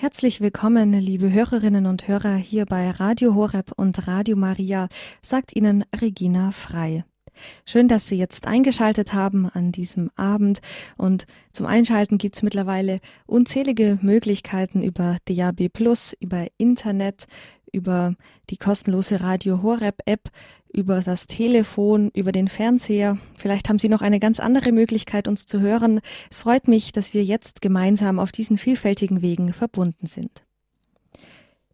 Herzlich willkommen, liebe Hörerinnen und Hörer, hier bei Radio Horeb und Radio Maria, sagt Ihnen Regina Frei. Schön, dass Sie jetzt eingeschaltet haben an diesem Abend. Und zum Einschalten gibt es mittlerweile unzählige Möglichkeiten über DAB Plus, über Internet, über die kostenlose Radio Horeb App, über das Telefon, über den Fernseher. Vielleicht haben Sie noch eine ganz andere Möglichkeit, uns zu hören. Es freut mich, dass wir jetzt gemeinsam auf diesen vielfältigen Wegen verbunden sind.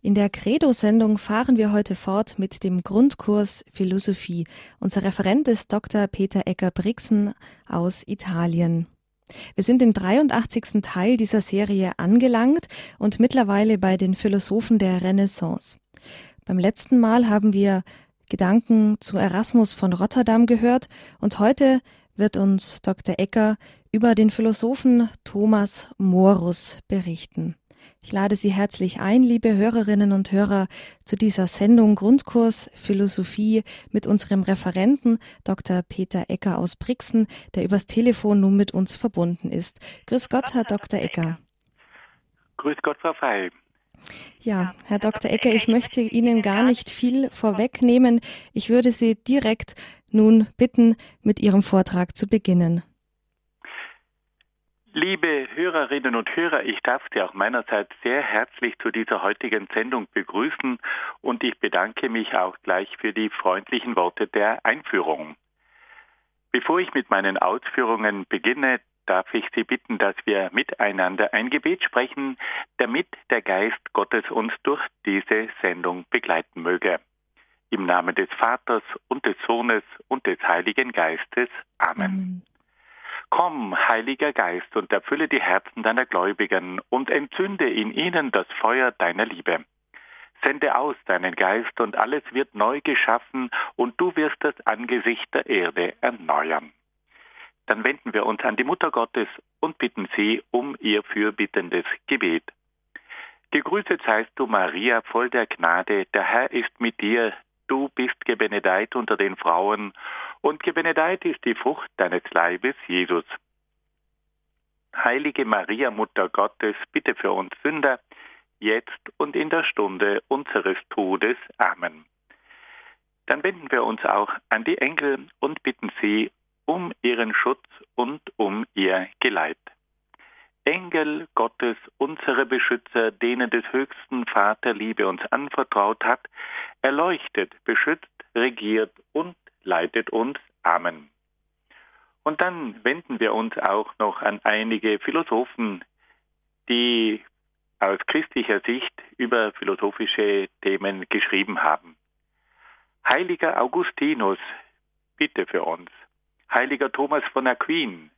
In der Credo-Sendung fahren wir heute fort mit dem Grundkurs Philosophie. Unser Referent ist Dr. Peter Ecker-Brixen aus Italien. Wir sind im 83. Teil dieser Serie angelangt und mittlerweile bei den Philosophen der Renaissance. Beim letzten Mal haben wir Gedanken zu Erasmus von Rotterdam gehört und heute wird uns Dr. Ecker über den Philosophen Thomas Morus berichten. Ich lade Sie herzlich ein, liebe Hörerinnen und Hörer, zu dieser Sendung Grundkurs Philosophie mit unserem Referenten Dr. Peter Ecker aus Brixen, der übers Telefon nun mit uns verbunden ist. Grüß Gott, Herr Dr. Ecker. Grüß Gott, Frau Frei. Ja, Herr Dr. Ecker, ich möchte Ihnen gar nicht viel vorwegnehmen. Ich würde Sie direkt nun bitten, mit Ihrem Vortrag zu beginnen. Liebe Hörerinnen und Hörer, ich darf Sie auch meinerseits sehr herzlich zu dieser heutigen Sendung begrüßen und ich bedanke mich auch gleich für die freundlichen Worte der Einführung. Bevor ich mit meinen Ausführungen beginne, darf ich Sie bitten, dass wir miteinander ein Gebet sprechen, damit der Geist Gottes uns durch diese Sendung begleiten möge. Im Namen des Vaters und des Sohnes und des Heiligen Geistes. Amen. Amen. Komm, Heiliger Geist, und erfülle die Herzen deiner Gläubigen und entzünde in ihnen das Feuer deiner Liebe. Sende aus deinen Geist, und alles wird neu geschaffen, und du wirst das Angesicht der Erde erneuern dann wenden wir uns an die Mutter Gottes und bitten sie um ihr fürbittendes Gebet. Gegrüßet seist du, Maria, voll der Gnade, der Herr ist mit dir, du bist gebenedeit unter den Frauen, und gebenedeit ist die Frucht deines Leibes, Jesus. Heilige Maria, Mutter Gottes, bitte für uns Sünder, jetzt und in der Stunde unseres Todes. Amen. Dann wenden wir uns auch an die Engel und bitten sie um ihren Schutz und um ihr Geleit. Engel Gottes, unsere Beschützer, denen des höchsten Vater Liebe uns anvertraut hat, erleuchtet, beschützt, regiert und leitet uns. Amen. Und dann wenden wir uns auch noch an einige Philosophen, die aus christlicher Sicht über philosophische Themen geschrieben haben. Heiliger Augustinus, bitte für uns. Heiliger Thomas von Aquin,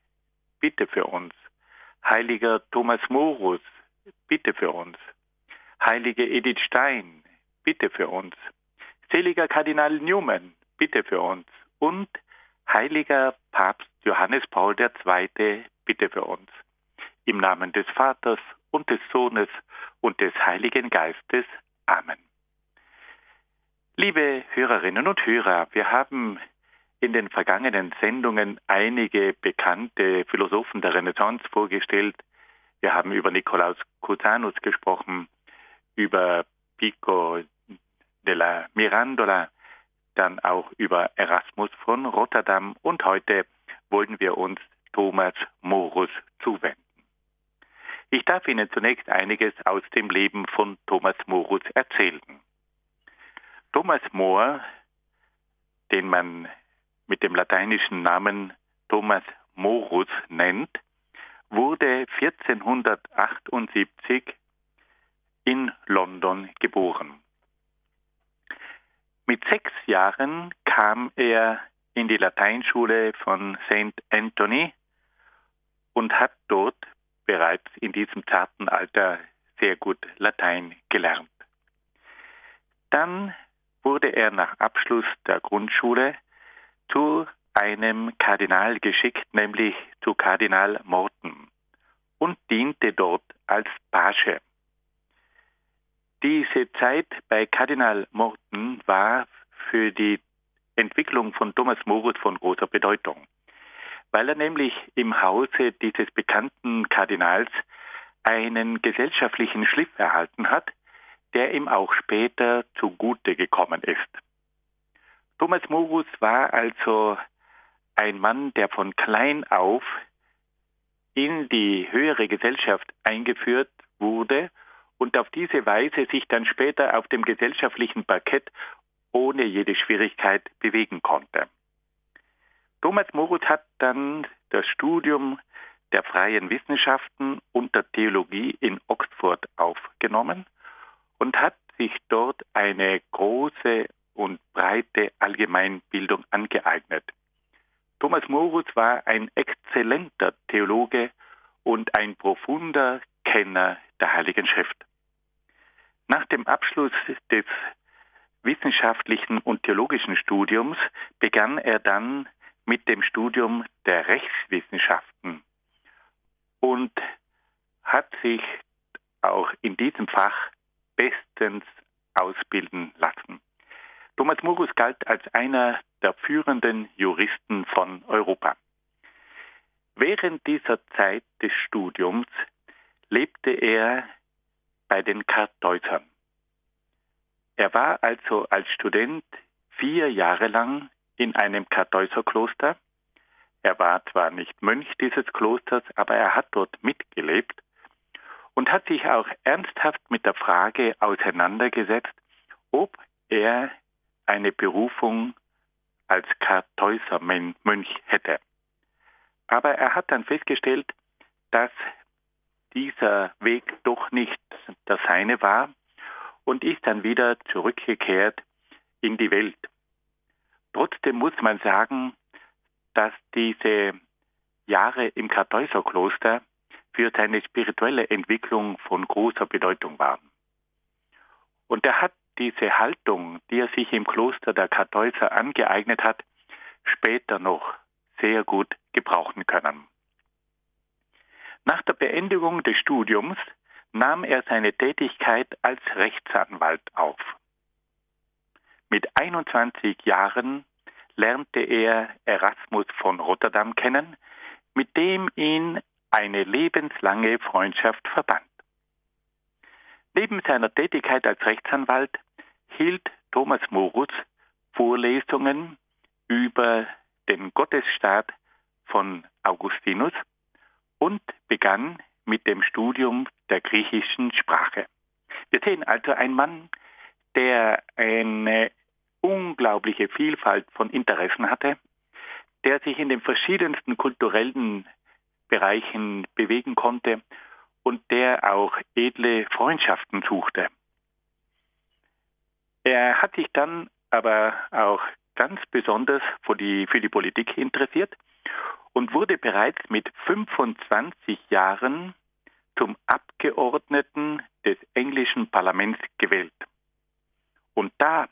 bitte für uns. Heiliger Thomas Morus, bitte für uns. Heilige Edith Stein, bitte für uns. Seliger Kardinal Newman, bitte für uns. Und heiliger Papst Johannes Paul II, bitte für uns. Im Namen des Vaters und des Sohnes und des Heiligen Geistes. Amen. Liebe Hörerinnen und Hörer, wir haben in den vergangenen Sendungen einige bekannte Philosophen der Renaissance vorgestellt. Wir haben über Nikolaus Cusanus gesprochen, über Pico della Mirandola, dann auch über Erasmus von Rotterdam und heute wollen wir uns Thomas Morus zuwenden. Ich darf Ihnen zunächst einiges aus dem Leben von Thomas Morus erzählen. Thomas More, den man mit dem lateinischen Namen Thomas Morus nennt, wurde 1478 in London geboren. Mit sechs Jahren kam er in die Lateinschule von St. Anthony und hat dort bereits in diesem zarten Alter sehr gut Latein gelernt. Dann wurde er nach Abschluss der Grundschule zu einem Kardinal geschickt, nämlich zu Kardinal Morton, und diente dort als Page. Diese Zeit bei Kardinal Morton war für die Entwicklung von Thomas Morus von großer Bedeutung, weil er nämlich im Hause dieses bekannten Kardinals einen gesellschaftlichen Schliff erhalten hat, der ihm auch später zugute gekommen ist. Thomas Morus war also ein Mann, der von klein auf in die höhere Gesellschaft eingeführt wurde und auf diese Weise sich dann später auf dem gesellschaftlichen Parkett ohne jede Schwierigkeit bewegen konnte. Thomas Morus hat dann das Studium der freien Wissenschaften und der Theologie in Oxford aufgenommen und hat sich dort eine große und breite Allgemeinbildung angeeignet. Thomas Morus war ein exzellenter Theologe und ein profunder Kenner der Heiligen Schrift. Nach dem Abschluss des wissenschaftlichen und theologischen Studiums begann er dann mit dem Studium der Rechtswissenschaften und hat sich auch in diesem Fach bestens ausbilden lassen. Thomas Morus galt als einer der führenden Juristen von Europa. Während dieser Zeit des Studiums lebte er bei den Kartäusern. Er war also als Student vier Jahre lang in einem Kartäuserkloster. Er war zwar nicht Mönch dieses Klosters, aber er hat dort mitgelebt und hat sich auch ernsthaft mit der Frage auseinandergesetzt, ob er eine Berufung als Kartäusermönch hätte. Aber er hat dann festgestellt, dass dieser Weg doch nicht der seine war und ist dann wieder zurückgekehrt in die Welt. Trotzdem muss man sagen, dass diese Jahre im Kartäuserkloster für seine spirituelle Entwicklung von großer Bedeutung waren. Und er hat diese Haltung, die er sich im Kloster der Kartäuser angeeignet hat, später noch sehr gut gebrauchen können. Nach der Beendigung des Studiums nahm er seine Tätigkeit als Rechtsanwalt auf. Mit 21 Jahren lernte er Erasmus von Rotterdam kennen, mit dem ihn eine lebenslange Freundschaft verband. Neben seiner Tätigkeit als Rechtsanwalt hielt Thomas Morus Vorlesungen über den Gottesstaat von Augustinus und begann mit dem Studium der griechischen Sprache. Wir sehen also einen Mann, der eine unglaubliche Vielfalt von Interessen hatte, der sich in den verschiedensten kulturellen Bereichen bewegen konnte und der auch edle Freundschaften suchte. Er hat sich dann aber auch ganz besonders für die, für die Politik interessiert und wurde bereits mit 25 Jahren zum Abgeordneten des englischen Parlaments gewählt. Und da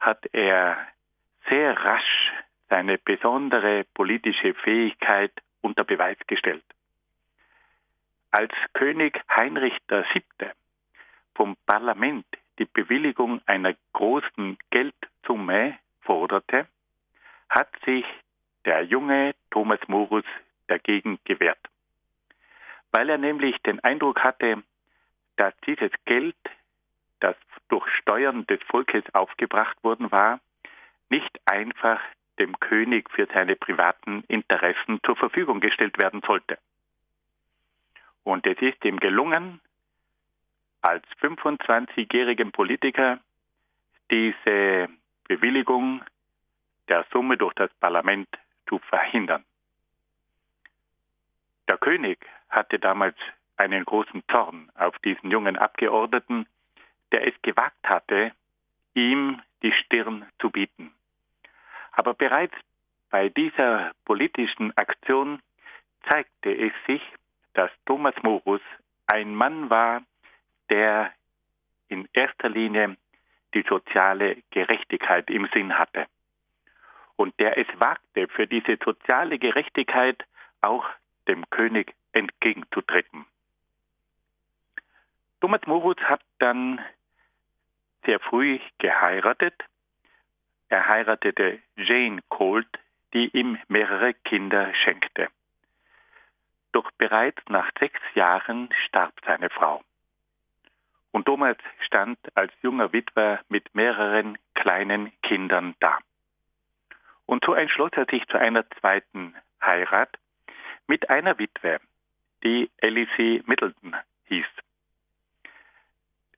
hat er sehr rasch seine besondere politische Fähigkeit unter Beweis gestellt. Als König Heinrich VII. vom Parlament die Bewilligung einer großen Geldsumme forderte, hat sich der junge Thomas Morus dagegen gewehrt, weil er nämlich den Eindruck hatte, dass dieses Geld, das durch Steuern des Volkes aufgebracht worden war, nicht einfach dem König für seine privaten Interessen zur Verfügung gestellt werden sollte. Und es ist ihm gelungen, als 25-jährigen Politiker diese Bewilligung der Summe durch das Parlament zu verhindern. Der König hatte damals einen großen Zorn auf diesen jungen Abgeordneten, der es gewagt hatte, ihm die Stirn zu bieten. Aber bereits bei dieser politischen Aktion zeigte es sich, dass Thomas Morus ein Mann war, der in erster Linie die soziale Gerechtigkeit im Sinn hatte und der es wagte, für diese soziale Gerechtigkeit auch dem König entgegenzutreten. Thomas Morus hat dann sehr früh geheiratet. Er heiratete Jane Colt, die ihm mehrere Kinder schenkte. Doch bereits nach sechs Jahren starb seine Frau. Und Thomas stand als junger Witwer mit mehreren kleinen Kindern da. Und so entschloss er sich zu einer zweiten Heirat mit einer Witwe, die Elise Middleton hieß.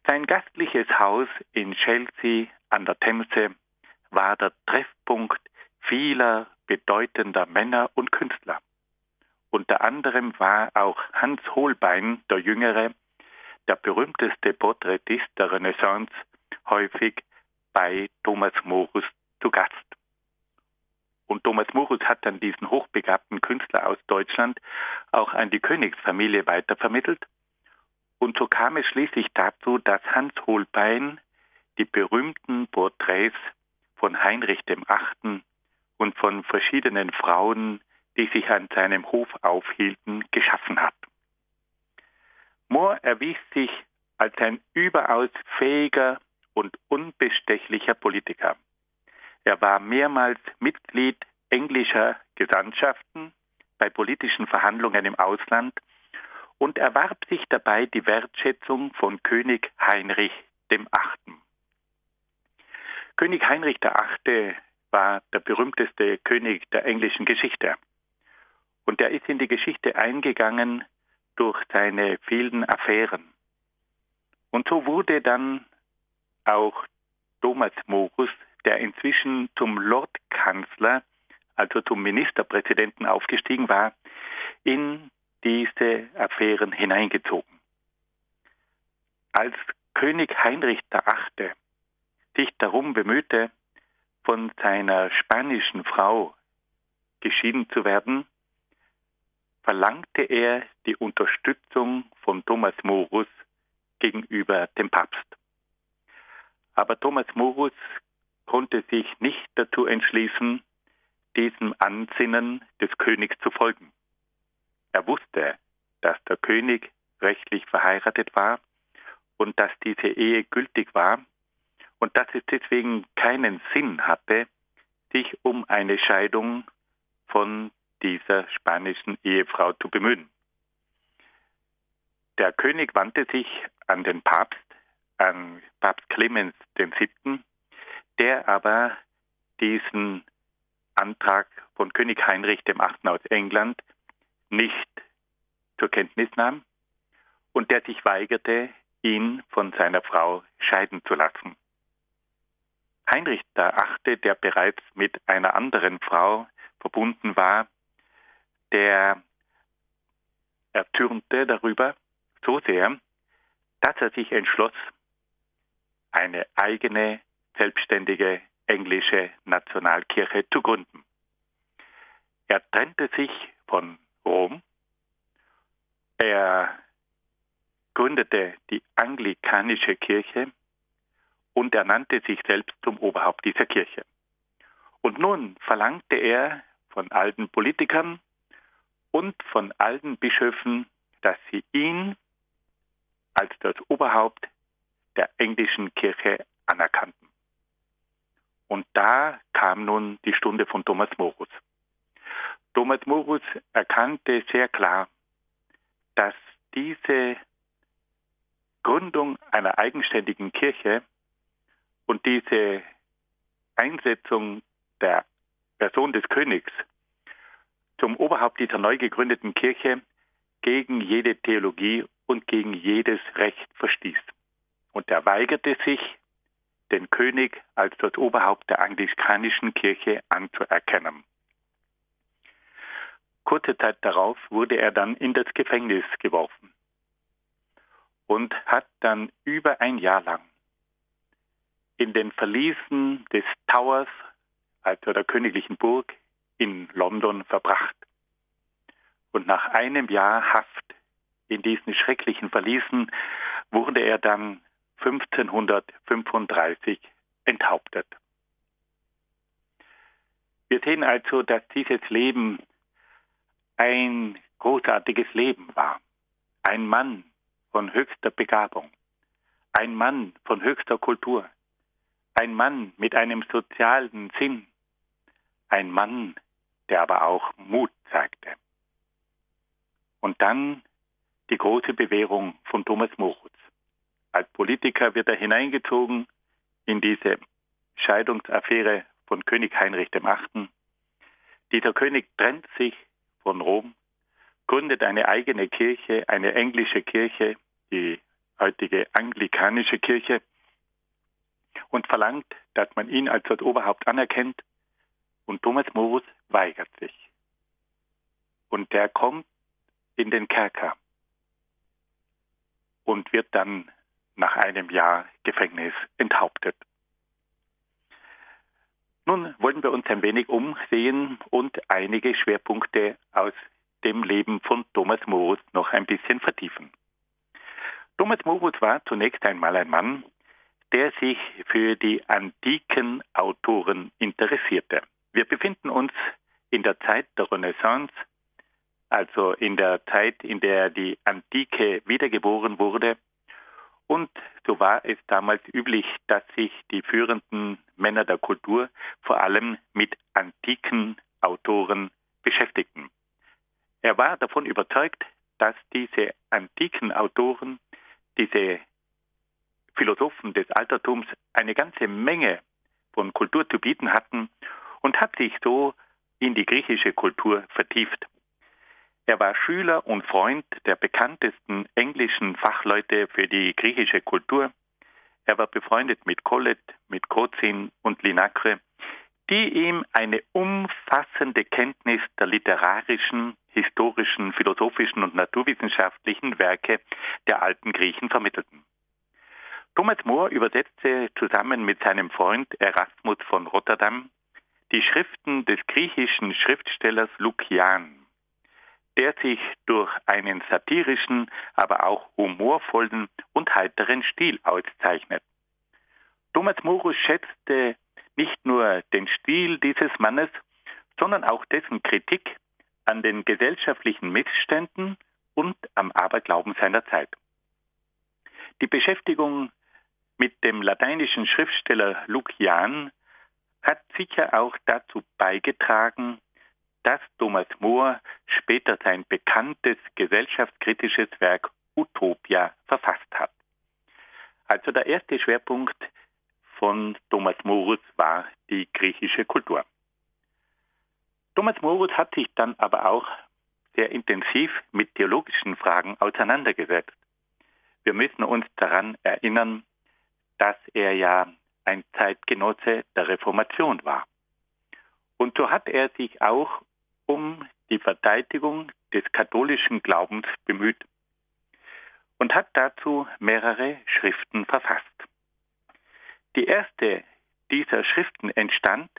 Sein gastliches Haus in Chelsea an der Themse war der Treffpunkt vieler bedeutender Männer und Künstler. Unter anderem war auch Hans Holbein, der Jüngere, der berühmteste Porträtist der Renaissance, häufig bei Thomas Morus zu Gast. Und Thomas Morus hat dann diesen hochbegabten Künstler aus Deutschland auch an die Königsfamilie weitervermittelt. Und so kam es schließlich dazu, dass Hans Holbein die berühmten Porträts von Heinrich dem Achten und von verschiedenen Frauen, die sich an seinem Hof aufhielten, geschaffen hat. Mohr erwies sich als ein überaus fähiger und unbestechlicher Politiker. Er war mehrmals Mitglied englischer Gesandtschaften bei politischen Verhandlungen im Ausland und erwarb sich dabei die Wertschätzung von König Heinrich dem Achten. König Heinrich VIII war der berühmteste König der englischen Geschichte. Und er ist in die Geschichte eingegangen durch seine vielen Affären. Und so wurde dann auch Thomas Morus, der inzwischen zum Lordkanzler, also zum Ministerpräsidenten aufgestiegen war, in diese Affären hineingezogen. Als König Heinrich VIII. sich darum bemühte, von seiner spanischen Frau geschieden zu werden, verlangte er die Unterstützung von Thomas Morus gegenüber dem Papst. Aber Thomas Morus konnte sich nicht dazu entschließen, diesem Ansinnen des Königs zu folgen. Er wusste, dass der König rechtlich verheiratet war und dass diese Ehe gültig war und dass es deswegen keinen Sinn hatte, sich um eine Scheidung von dieser spanischen Ehefrau zu bemühen. Der König wandte sich an den Papst, an Papst Clemens VII., der aber diesen Antrag von König Heinrich VIII. aus England nicht zur Kenntnis nahm und der sich weigerte, ihn von seiner Frau scheiden zu lassen. Heinrich VIII., der bereits mit einer anderen Frau verbunden war, der ertürmte darüber so sehr, dass er sich entschloss, eine eigene, selbstständige englische Nationalkirche zu gründen. Er trennte sich von Rom, er gründete die anglikanische Kirche und ernannte sich selbst zum Oberhaupt dieser Kirche. Und nun verlangte er von alten Politikern und von alten Bischöfen, dass sie ihn als das Oberhaupt der englischen Kirche anerkannten. Und da kam nun die Stunde von Thomas Morus. Thomas Morus erkannte sehr klar, dass diese Gründung einer eigenständigen Kirche und diese Einsetzung der Person des Königs zum Oberhaupt dieser neu gegründeten Kirche gegen jede Theologie und gegen jedes Recht verstieß. Und er weigerte sich, den König als das Oberhaupt der anglikanischen Kirche anzuerkennen. Kurze Zeit darauf wurde er dann in das Gefängnis geworfen und hat dann über ein Jahr lang in den Verliesen des Towers, also der königlichen Burg in London, verbracht. Und nach einem Jahr Haft in diesen schrecklichen Verliesen wurde er dann 1535 enthauptet. Wir sehen also, dass dieses Leben ein großartiges Leben war. Ein Mann von höchster Begabung, ein Mann von höchster Kultur, ein Mann mit einem sozialen Sinn, ein Mann, der aber auch Mut zeigte. Und dann die große Bewährung von Thomas Moritz. Als Politiker wird er hineingezogen in diese Scheidungsaffäre von König Heinrich VIII. Dieser König trennt sich von Rom, gründet eine eigene Kirche, eine englische Kirche, die heutige anglikanische Kirche, und verlangt, dass man ihn als das Oberhaupt anerkennt. Und Thomas Morus weigert sich. Und der kommt in den Kerker und wird dann nach einem Jahr Gefängnis enthauptet. Nun wollen wir uns ein wenig umsehen und einige Schwerpunkte aus dem Leben von Thomas Morus noch ein bisschen vertiefen. Thomas Morus war zunächst einmal ein Mann, der sich für die antiken Autoren interessierte. Wir befinden uns in der Zeit der Renaissance, also in der Zeit, in der die Antike wiedergeboren wurde. Und so war es damals üblich, dass sich die führenden Männer der Kultur vor allem mit antiken Autoren beschäftigten. Er war davon überzeugt, dass diese antiken Autoren, diese Philosophen des Altertums eine ganze Menge von Kultur zu bieten hatten und hat sich so in die griechische Kultur vertieft. Er war Schüler und Freund der bekanntesten englischen Fachleute für die griechische Kultur. Er war befreundet mit Collet, mit Kozin und Linacre, die ihm eine umfassende Kenntnis der literarischen, historischen, philosophischen und naturwissenschaftlichen Werke der alten Griechen vermittelten. Thomas More übersetzte zusammen mit seinem Freund Erasmus von Rotterdam die Schriften des griechischen Schriftstellers Lukian, der sich durch einen satirischen, aber auch humorvollen und heiteren Stil auszeichnet. Thomas Morus schätzte nicht nur den Stil dieses Mannes, sondern auch dessen Kritik an den gesellschaftlichen Missständen und am Aberglauben seiner Zeit. Die Beschäftigung mit dem lateinischen Schriftsteller Lucian hat sicher auch dazu beigetragen, dass Thomas More später sein bekanntes gesellschaftskritisches Werk Utopia verfasst hat. Also der erste Schwerpunkt von Thomas Morus war die griechische Kultur. Thomas Morus hat sich dann aber auch sehr intensiv mit theologischen Fragen auseinandergesetzt. Wir müssen uns daran erinnern, dass er ja ein Zeitgenosse der Reformation war. Und so hat er sich auch um die Verteidigung des katholischen Glaubens bemüht und hat dazu mehrere Schriften verfasst. Die erste dieser Schriften entstand,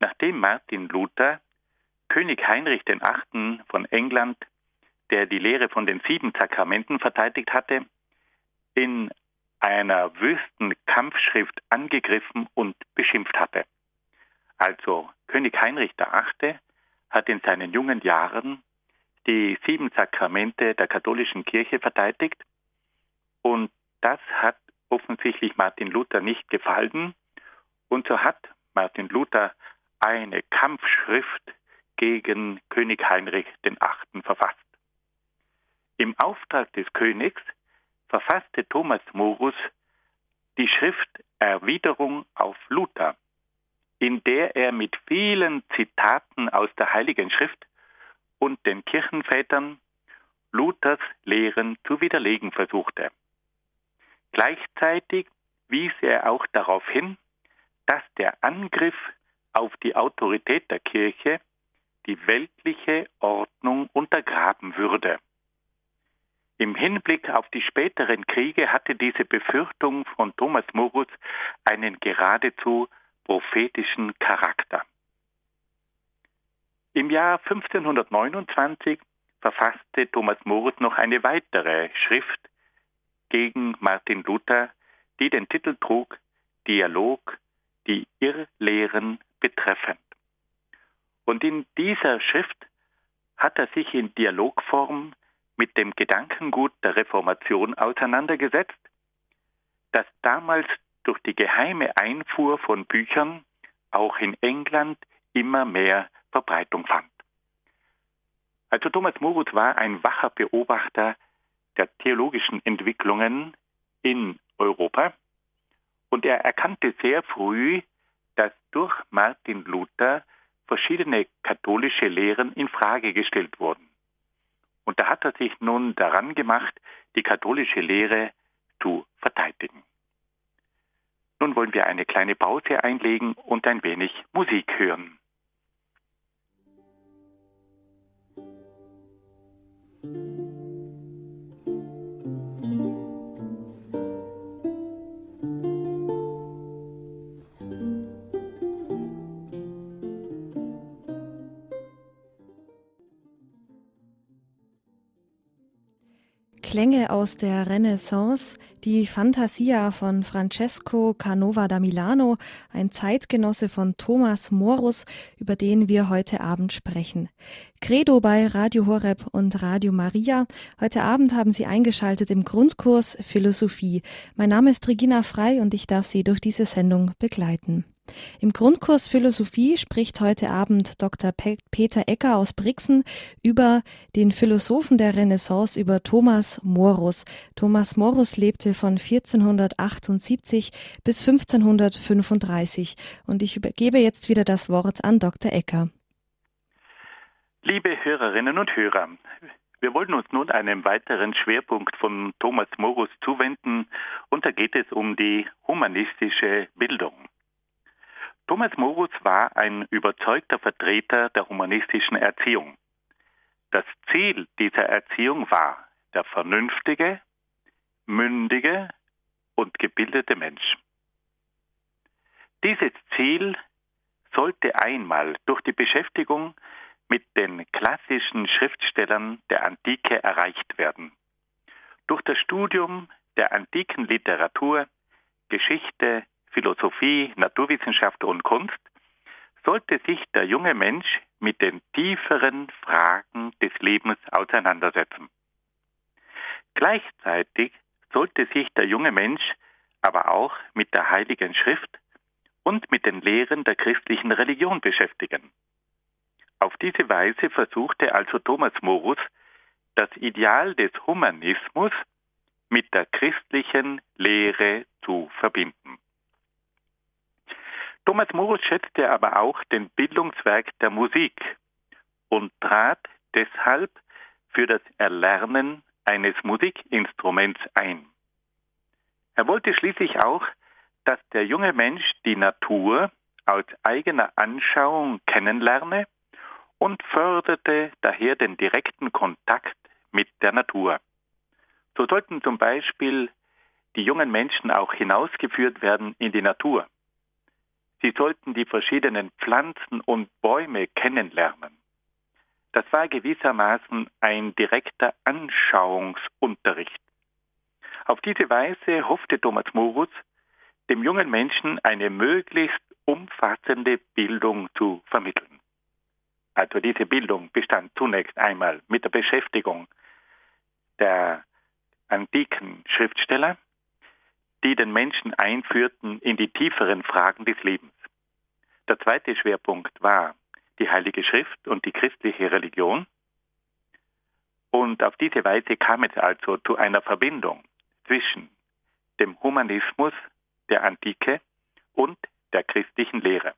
nachdem Martin Luther König Heinrich VIII. von England, der die Lehre von den sieben Sakramenten verteidigt hatte, in einer wüsten Kampfschrift angegriffen und beschimpft hatte. Also König Heinrich VIII. hat in seinen jungen Jahren die sieben Sakramente der katholischen Kirche verteidigt und das hat offensichtlich Martin Luther nicht gefallen und so hat Martin Luther eine Kampfschrift gegen König Heinrich VIII. verfasst. Im Auftrag des Königs verfasste Thomas Morus die Schrift Erwiderung auf Luther, in der er mit vielen Zitaten aus der Heiligen Schrift und den Kirchenvätern Luthers Lehren zu widerlegen versuchte. Gleichzeitig wies er auch darauf hin, dass der Angriff auf die Autorität der Kirche die weltliche Ordnung untergraben würde. Im Hinblick auf die späteren Kriege hatte diese Befürchtung von Thomas Morus einen geradezu prophetischen Charakter. Im Jahr 1529 verfasste Thomas Morus noch eine weitere Schrift gegen Martin Luther, die den Titel trug Dialog, die Irrlehren betreffend. Und in dieser Schrift hat er sich in Dialogform mit dem Gedankengut der Reformation auseinandergesetzt, das damals durch die geheime Einfuhr von Büchern auch in England immer mehr Verbreitung fand. Also Thomas Morus war ein wacher Beobachter der theologischen Entwicklungen in Europa und er erkannte sehr früh, dass durch Martin Luther verschiedene katholische Lehren in Frage gestellt wurden. Und da hat er sich nun daran gemacht, die katholische Lehre zu verteidigen. Nun wollen wir eine kleine Pause einlegen und ein wenig Musik hören. Klänge aus der Renaissance, die Fantasia von Francesco Canova da Milano, ein Zeitgenosse von Thomas Morus, über den wir heute Abend sprechen. Credo bei Radio Horeb und Radio Maria. Heute Abend haben Sie eingeschaltet im Grundkurs Philosophie. Mein Name ist Regina Frei und ich darf Sie durch diese Sendung begleiten. Im Grundkurs Philosophie spricht heute Abend Dr. Pe Peter Ecker aus Brixen über den Philosophen der Renaissance, über Thomas Morus. Thomas Morus lebte von 1478 bis 1535 und ich übergebe jetzt wieder das Wort an Dr. Ecker. Liebe Hörerinnen und Hörer, wir wollen uns nun einem weiteren Schwerpunkt von Thomas Morus zuwenden und da geht es um die humanistische Bildung. Thomas Morus war ein überzeugter Vertreter der humanistischen Erziehung. Das Ziel dieser Erziehung war der vernünftige, mündige und gebildete Mensch. Dieses Ziel sollte einmal durch die Beschäftigung mit den klassischen Schriftstellern der Antike erreicht werden. Durch das Studium der antiken Literatur, Geschichte, Philosophie, Naturwissenschaft und Kunst, sollte sich der junge Mensch mit den tieferen Fragen des Lebens auseinandersetzen. Gleichzeitig sollte sich der junge Mensch aber auch mit der Heiligen Schrift und mit den Lehren der christlichen Religion beschäftigen. Auf diese Weise versuchte also Thomas Morus, das Ideal des Humanismus mit der christlichen Lehre zu verbinden. Thomas Morus schätzte aber auch den Bildungswerk der Musik und trat deshalb für das Erlernen eines Musikinstruments ein. Er wollte schließlich auch, dass der junge Mensch die Natur aus eigener Anschauung kennenlerne und förderte daher den direkten Kontakt mit der Natur. So sollten zum Beispiel die jungen Menschen auch hinausgeführt werden in die Natur. Sie sollten die verschiedenen Pflanzen und Bäume kennenlernen. Das war gewissermaßen ein direkter Anschauungsunterricht. Auf diese Weise hoffte Thomas Morus, dem jungen Menschen eine möglichst umfassende Bildung zu vermitteln. Also diese Bildung bestand zunächst einmal mit der Beschäftigung der antiken Schriftsteller, die den Menschen einführten in die tieferen Fragen des Lebens. Der zweite Schwerpunkt war die Heilige Schrift und die christliche Religion. Und auf diese Weise kam es also zu einer Verbindung zwischen dem Humanismus der Antike und der christlichen Lehre.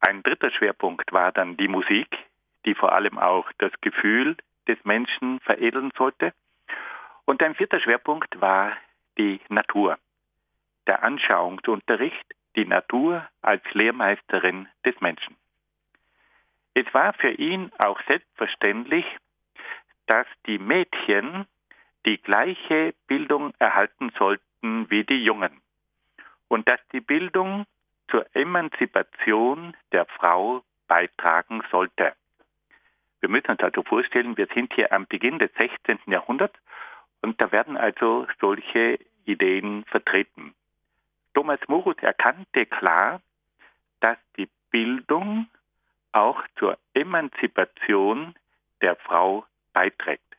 Ein dritter Schwerpunkt war dann die Musik, die vor allem auch das Gefühl des Menschen veredeln sollte. Und ein vierter Schwerpunkt war die Natur. Der Anschauungsunterricht, die Natur als Lehrmeisterin des Menschen. Es war für ihn auch selbstverständlich, dass die Mädchen die gleiche Bildung erhalten sollten wie die Jungen und dass die Bildung zur Emanzipation der Frau beitragen sollte. Wir müssen uns also vorstellen, wir sind hier am Beginn des 16. Jahrhunderts und da werden also solche Ideen vertreten. Thomas Morus erkannte klar, dass die Bildung auch zur Emanzipation der Frau beiträgt.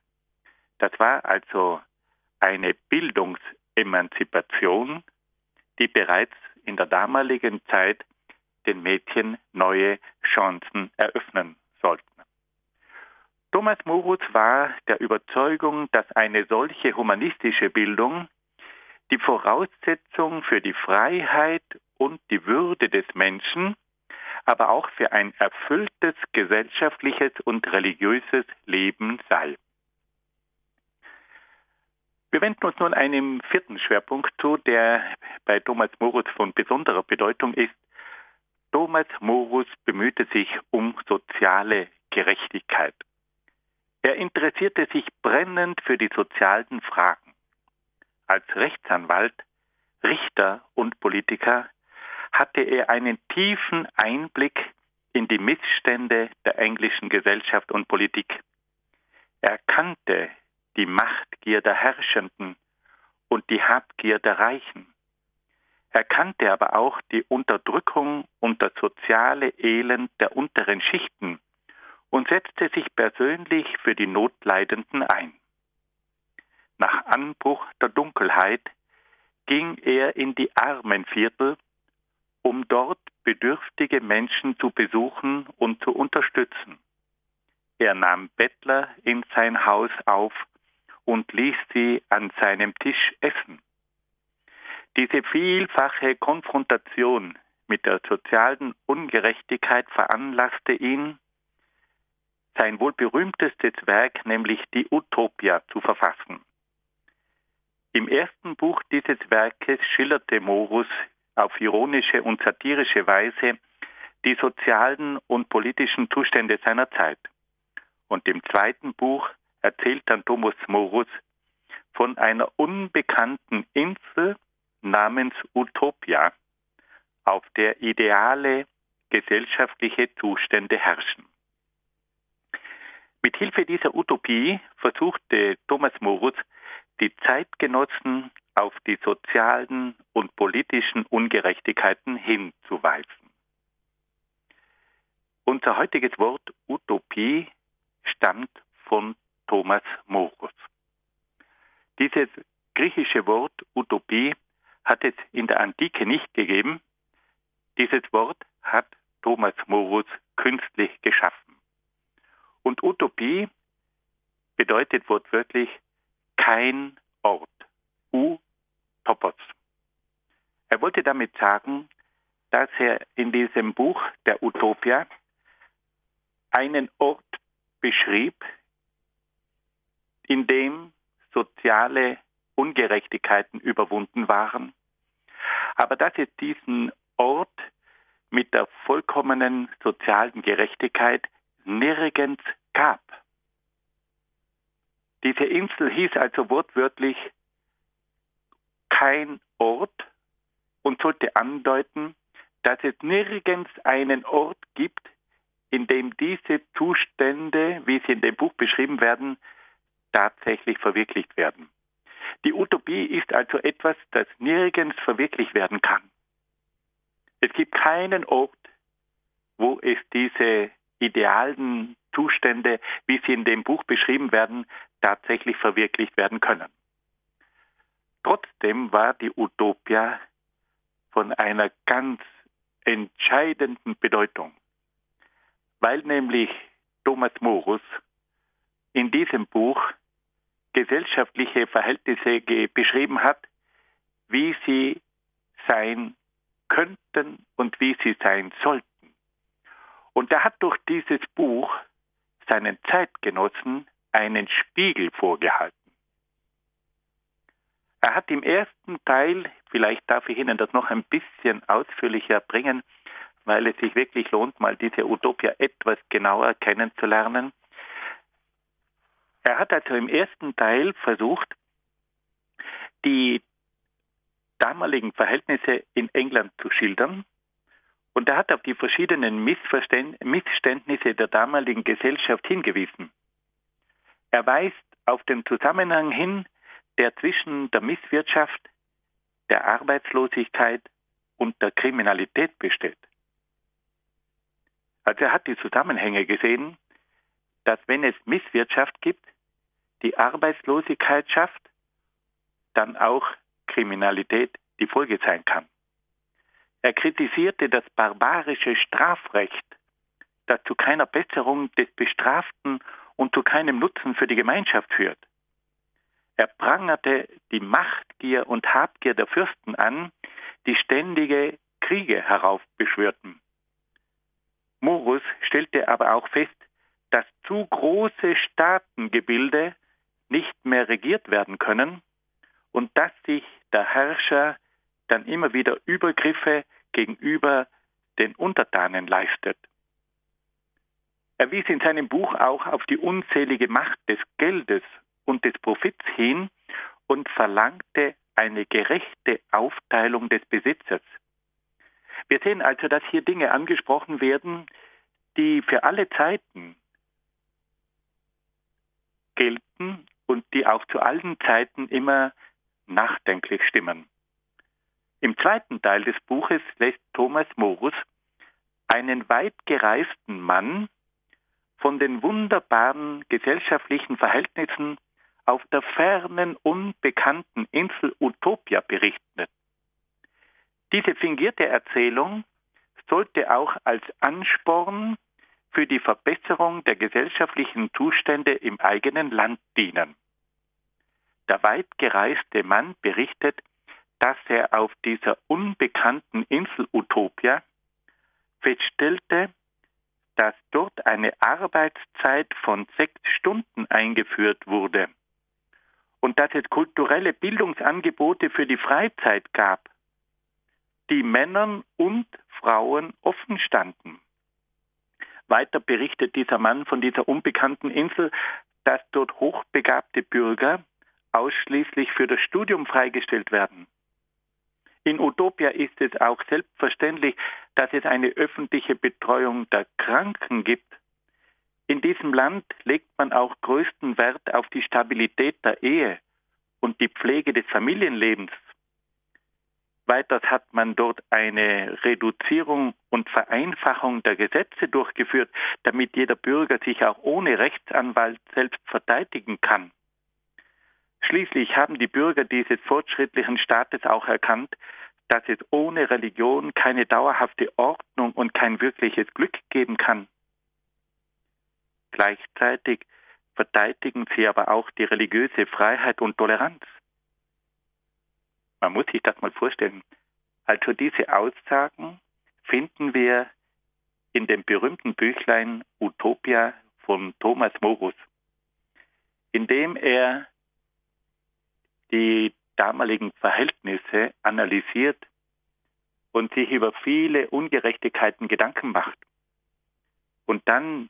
Das war also eine Bildungsemanzipation, die bereits in der damaligen Zeit den Mädchen neue Chancen eröffnen sollten. Thomas Morus war der Überzeugung, dass eine solche humanistische Bildung die Voraussetzung für die Freiheit und die Würde des Menschen, aber auch für ein erfülltes gesellschaftliches und religiöses Leben sei. Wir wenden uns nun einem vierten Schwerpunkt zu, der bei Thomas Morus von besonderer Bedeutung ist. Thomas Morus bemühte sich um soziale Gerechtigkeit. Er interessierte sich brennend für die sozialen Fragen. Als Rechtsanwalt, Richter und Politiker hatte er einen tiefen Einblick in die Missstände der englischen Gesellschaft und Politik. Er kannte die Machtgier der Herrschenden und die Habgier der Reichen. Er kannte aber auch die Unterdrückung und das soziale Elend der unteren Schichten und setzte sich persönlich für die Notleidenden ein. Nach Anbruch der Dunkelheit ging er in die Armenviertel, um dort bedürftige Menschen zu besuchen und zu unterstützen. Er nahm Bettler in sein Haus auf und ließ sie an seinem Tisch essen. Diese vielfache Konfrontation mit der sozialen Ungerechtigkeit veranlasste ihn, sein wohl berühmtestes Werk, nämlich die Utopia, zu verfassen. Im ersten Buch dieses Werkes schilderte Morus auf ironische und satirische Weise die sozialen und politischen Zustände seiner Zeit. Und im zweiten Buch erzählt dann Thomas Morus von einer unbekannten Insel namens Utopia, auf der ideale gesellschaftliche Zustände herrschen. Mit Hilfe dieser Utopie versuchte Thomas Morus, die Zeitgenossen auf die sozialen und politischen Ungerechtigkeiten hinzuweisen. Unser heutiges Wort Utopie stammt von Thomas Morus. Dieses griechische Wort Utopie hat es in der Antike nicht gegeben. Dieses Wort hat Thomas Morus künstlich geschaffen. Und Utopie bedeutet wortwörtlich kein Ort. U-Topos. Er wollte damit sagen, dass er in diesem Buch der Utopia einen Ort beschrieb, in dem soziale Ungerechtigkeiten überwunden waren, aber dass es diesen Ort mit der vollkommenen sozialen Gerechtigkeit nirgends gab. Diese Insel hieß also wortwörtlich kein Ort und sollte andeuten, dass es nirgends einen Ort gibt, in dem diese Zustände, wie sie in dem Buch beschrieben werden, tatsächlich verwirklicht werden. Die Utopie ist also etwas, das nirgends verwirklicht werden kann. Es gibt keinen Ort, wo es diese idealen Zustände, wie sie in dem Buch beschrieben werden, tatsächlich verwirklicht werden können. Trotzdem war die Utopia von einer ganz entscheidenden Bedeutung, weil nämlich Thomas Morus in diesem Buch gesellschaftliche Verhältnisse beschrieben hat, wie sie sein könnten und wie sie sein sollten. Und er hat durch dieses Buch seinen Zeitgenossen einen Spiegel vorgehalten. Er hat im ersten Teil, vielleicht darf ich Ihnen das noch ein bisschen ausführlicher bringen, weil es sich wirklich lohnt, mal diese Utopia etwas genauer kennenzulernen. Er hat also im ersten Teil versucht, die damaligen Verhältnisse in England zu schildern. Und er hat auf die verschiedenen Missständnisse der damaligen Gesellschaft hingewiesen. Er weist auf den Zusammenhang hin, der zwischen der Misswirtschaft, der Arbeitslosigkeit und der Kriminalität besteht. Also er hat die Zusammenhänge gesehen, dass wenn es Misswirtschaft gibt, die Arbeitslosigkeit schafft, dann auch Kriminalität die Folge sein kann. Er kritisierte das barbarische Strafrecht, das zu keiner Besserung des bestraften und zu keinem Nutzen für die Gemeinschaft führt. Er prangerte die Machtgier und Habgier der Fürsten an, die ständige Kriege heraufbeschwörten. Morus stellte aber auch fest, dass zu große Staatengebilde nicht mehr regiert werden können und dass sich der Herrscher dann immer wieder Übergriffe gegenüber den Untertanen leistet. Er wies in seinem Buch auch auf die unzählige Macht des Geldes und des Profits hin und verlangte eine gerechte Aufteilung des Besitzes. Wir sehen also, dass hier Dinge angesprochen werden, die für alle Zeiten gelten und die auch zu allen Zeiten immer nachdenklich stimmen. Im zweiten Teil des Buches lässt Thomas Morus einen weit gereiften Mann von den wunderbaren gesellschaftlichen Verhältnissen auf der fernen, unbekannten Insel Utopia berichten. Diese fingierte Erzählung sollte auch als Ansporn für die Verbesserung der gesellschaftlichen Zustände im eigenen Land dienen. Der weit gereiste Mann berichtet, dass er auf dieser unbekannten Insel Utopia feststellte, dass dort eine Arbeitszeit von sechs Stunden eingeführt wurde und dass es kulturelle Bildungsangebote für die Freizeit gab, die Männern und Frauen offen standen. Weiter berichtet dieser Mann von dieser unbekannten Insel, dass dort hochbegabte Bürger ausschließlich für das Studium freigestellt werden. In Utopia ist es auch selbstverständlich, dass es eine öffentliche Betreuung der Kranken gibt. In diesem Land legt man auch größten Wert auf die Stabilität der Ehe und die Pflege des Familienlebens. Weiters hat man dort eine Reduzierung und Vereinfachung der Gesetze durchgeführt, damit jeder Bürger sich auch ohne Rechtsanwalt selbst verteidigen kann. Schließlich haben die Bürger dieses fortschrittlichen Staates auch erkannt, dass es ohne Religion keine dauerhafte Ordnung und kein wirkliches Glück geben kann. Gleichzeitig verteidigen sie aber auch die religiöse Freiheit und Toleranz. Man muss sich das mal vorstellen. Also diese Aussagen finden wir in dem berühmten Büchlein Utopia von Thomas Morus, in dem er die damaligen Verhältnisse analysiert und sich über viele Ungerechtigkeiten Gedanken macht. Und dann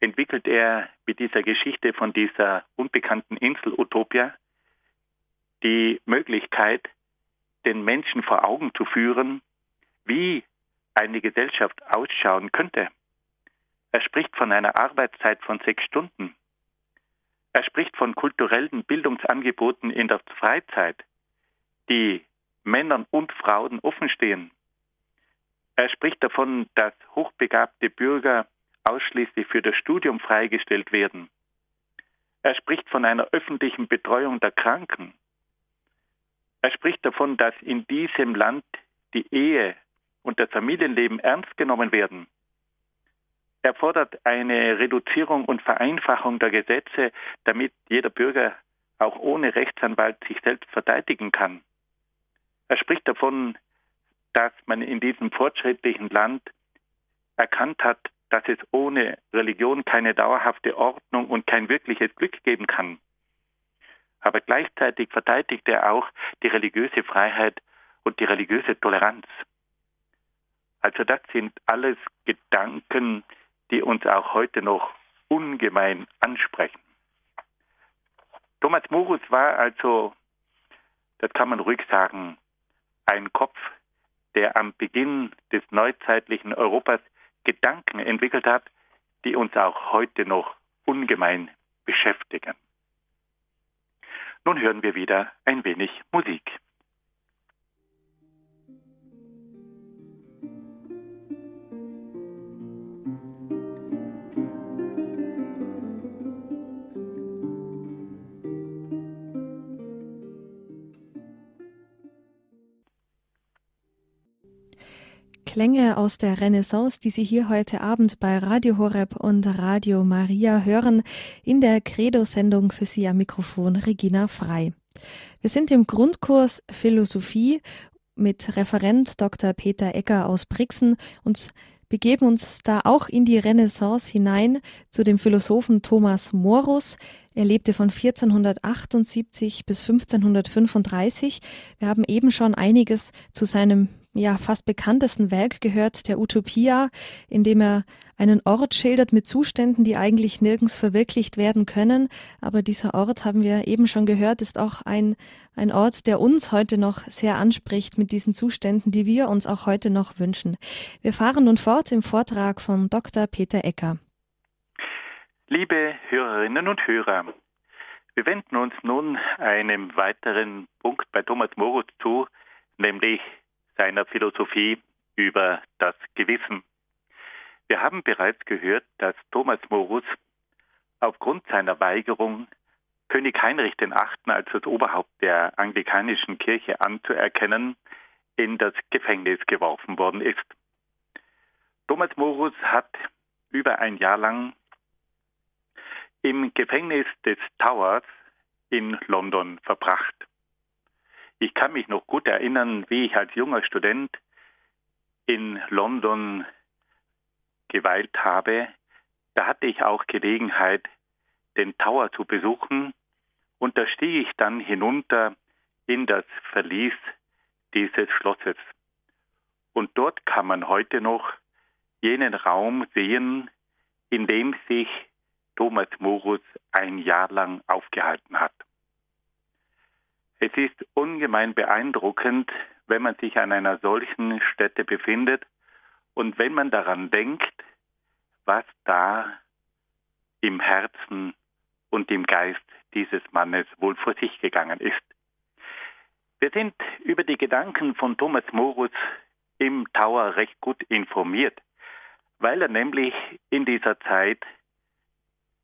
entwickelt er mit dieser Geschichte von dieser unbekannten Insel Utopia die Möglichkeit, den Menschen vor Augen zu führen, wie eine Gesellschaft ausschauen könnte. Er spricht von einer Arbeitszeit von sechs Stunden. Er spricht von kulturellen Bildungsangeboten in der Freizeit, die Männern und Frauen offenstehen. Er spricht davon, dass hochbegabte Bürger ausschließlich für das Studium freigestellt werden. Er spricht von einer öffentlichen Betreuung der Kranken. Er spricht davon, dass in diesem Land die Ehe und das Familienleben ernst genommen werden. Er fordert eine Reduzierung und Vereinfachung der Gesetze, damit jeder Bürger auch ohne Rechtsanwalt sich selbst verteidigen kann. Er spricht davon, dass man in diesem fortschrittlichen Land erkannt hat, dass es ohne Religion keine dauerhafte Ordnung und kein wirkliches Glück geben kann aber gleichzeitig verteidigt er auch die religiöse Freiheit und die religiöse Toleranz. Also das sind alles Gedanken, die uns auch heute noch ungemein ansprechen. Thomas Morus war also, das kann man ruhig sagen, ein Kopf, der am Beginn des neuzeitlichen Europas Gedanken entwickelt hat, die uns auch heute noch ungemein beschäftigen. Nun hören wir wieder ein wenig Musik. Klänge aus der Renaissance, die Sie hier heute Abend bei Radio Horeb und Radio Maria hören, in der Credo-Sendung für Sie am Mikrofon Regina Frei. Wir sind im Grundkurs Philosophie mit Referent Dr. Peter Ecker aus Brixen und begeben uns da auch in die Renaissance hinein zu dem Philosophen Thomas Morus. Er lebte von 1478 bis 1535. Wir haben eben schon einiges zu seinem ja fast bekanntesten Werk gehört, der Utopia, in dem er einen Ort schildert mit Zuständen, die eigentlich nirgends verwirklicht werden können. Aber dieser Ort, haben wir eben schon gehört, ist auch ein, ein Ort, der uns heute noch sehr anspricht mit diesen Zuständen, die wir uns auch heute noch wünschen. Wir fahren nun fort im Vortrag von Dr. Peter Ecker. Liebe Hörerinnen und Hörer, wir wenden uns nun einem weiteren Punkt bei Thomas Morus zu, nämlich seiner Philosophie über das Gewissen. Wir haben bereits gehört, dass Thomas Morus aufgrund seiner Weigerung, König Heinrich VIII. als das Oberhaupt der anglikanischen Kirche anzuerkennen, in das Gefängnis geworfen worden ist. Thomas Morus hat über ein Jahr lang im Gefängnis des Towers in London verbracht. Ich kann mich noch gut erinnern, wie ich als junger Student in London geweilt habe. Da hatte ich auch Gelegenheit, den Tower zu besuchen und da stieg ich dann hinunter in das Verlies dieses Schlosses. Und dort kann man heute noch jenen Raum sehen, in dem sich Thomas Morus ein Jahr lang aufgehalten hat. Es ist ungemein beeindruckend, wenn man sich an einer solchen Stätte befindet und wenn man daran denkt, was da im Herzen und im Geist dieses Mannes wohl vor sich gegangen ist. Wir sind über die Gedanken von Thomas Morus im Tower recht gut informiert, weil er nämlich in dieser Zeit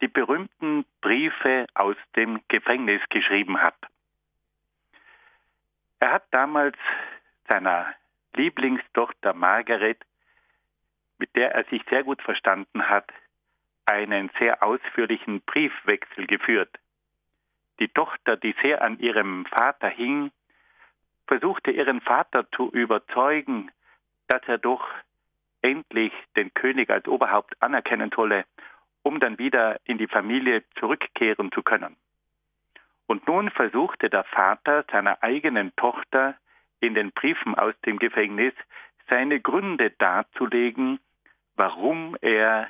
die berühmten Briefe aus dem Gefängnis geschrieben hat. Er hat damals seiner Lieblingstochter Margaret, mit der er sich sehr gut verstanden hat, einen sehr ausführlichen Briefwechsel geführt. Die Tochter, die sehr an ihrem Vater hing, versuchte ihren Vater zu überzeugen, dass er doch endlich den König als Oberhaupt anerkennen solle, um dann wieder in die Familie zurückkehren zu können. Und nun versuchte der Vater seiner eigenen Tochter in den Briefen aus dem Gefängnis seine Gründe darzulegen, warum er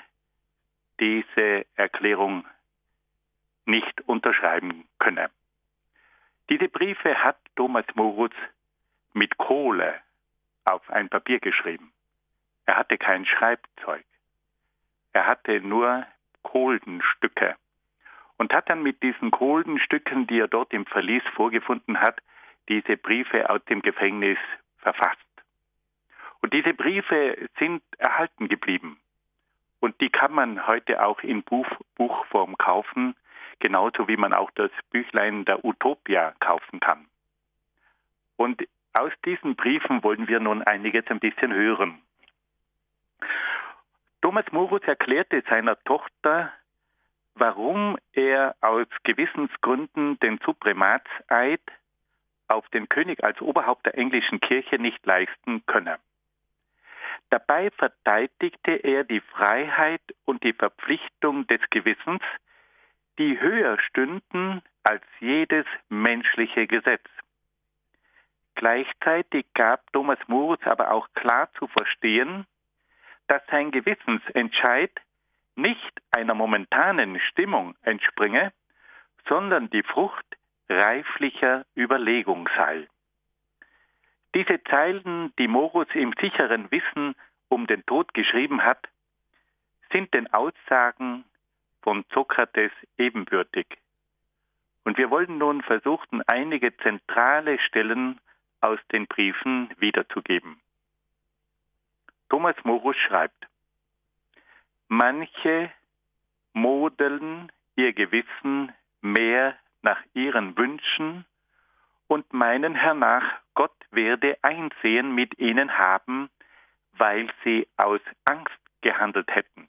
diese Erklärung nicht unterschreiben könne. Diese Briefe hat Thomas Morus mit Kohle auf ein Papier geschrieben. Er hatte kein Schreibzeug. Er hatte nur Kohlenstücke und hat dann mit diesen Kohlenstücken, die er dort im Verlies vorgefunden hat, diese Briefe aus dem Gefängnis verfasst. Und diese Briefe sind erhalten geblieben. Und die kann man heute auch in Buch, Buchform kaufen, genauso wie man auch das Büchlein der Utopia kaufen kann. Und aus diesen Briefen wollen wir nun einiges ein bisschen hören. Thomas Morus erklärte seiner Tochter, warum er aus Gewissensgründen den Suprematseid auf den König als Oberhaupt der englischen Kirche nicht leisten könne. Dabei verteidigte er die Freiheit und die Verpflichtung des Gewissens, die höher stünden als jedes menschliche Gesetz. Gleichzeitig gab Thomas Morus aber auch klar zu verstehen, dass sein Gewissensentscheid nicht einer momentanen Stimmung entspringe, sondern die Frucht reiflicher Überlegung sei. Diese Zeilen, die Morus im sicheren Wissen um den Tod geschrieben hat, sind den Aussagen von Sokrates ebenbürtig. Und wir wollen nun versuchen, einige zentrale Stellen aus den Briefen wiederzugeben. Thomas Morus schreibt, Manche modeln ihr Gewissen mehr nach ihren Wünschen und meinen hernach, Gott werde Einsehen mit ihnen haben, weil sie aus Angst gehandelt hätten.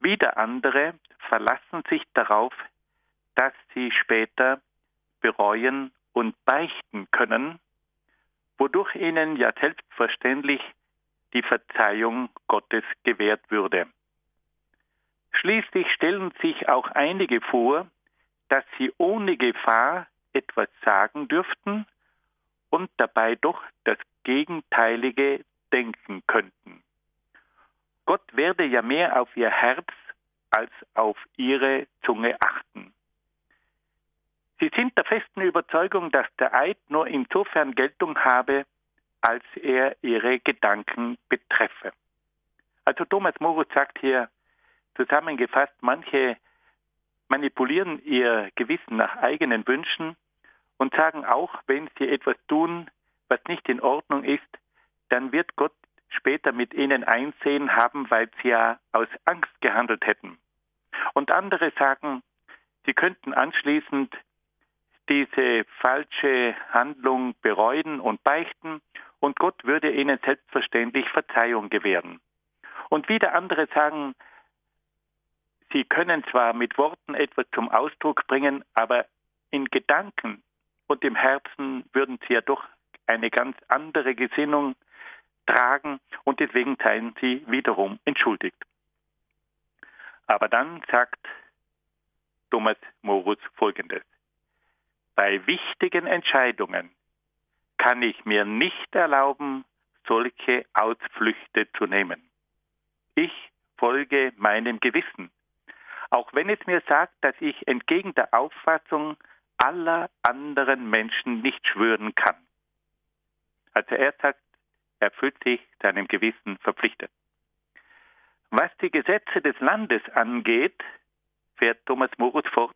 Wieder andere verlassen sich darauf, dass sie später bereuen und beichten können, wodurch ihnen ja selbstverständlich die Verzeihung Gottes gewährt würde. Schließlich stellen sich auch einige vor, dass sie ohne Gefahr etwas sagen dürften und dabei doch das Gegenteilige denken könnten. Gott werde ja mehr auf ihr Herz als auf ihre Zunge achten. Sie sind der festen Überzeugung, dass der Eid nur insofern Geltung habe, als er ihre Gedanken betreffe. Also Thomas Moritz sagt hier zusammengefasst, manche manipulieren ihr Gewissen nach eigenen Wünschen und sagen auch, wenn sie etwas tun, was nicht in Ordnung ist, dann wird Gott später mit ihnen einsehen haben, weil sie ja aus Angst gehandelt hätten. Und andere sagen, sie könnten anschließend diese falsche Handlung bereuen und beichten und Gott würde ihnen selbstverständlich Verzeihung gewähren. Und wieder andere sagen, sie können zwar mit Worten etwas zum Ausdruck bringen, aber in Gedanken und im Herzen würden sie ja doch eine ganz andere Gesinnung tragen und deswegen seien sie wiederum entschuldigt. Aber dann sagt Thomas Morus Folgendes. Bei wichtigen Entscheidungen kann ich mir nicht erlauben, solche Ausflüchte zu nehmen. Ich folge meinem Gewissen, auch wenn es mir sagt, dass ich entgegen der Auffassung aller anderen Menschen nicht schwören kann. Also er sagt, er fühlt sich seinem Gewissen verpflichtet. Was die Gesetze des Landes angeht, fährt Thomas Morus fort,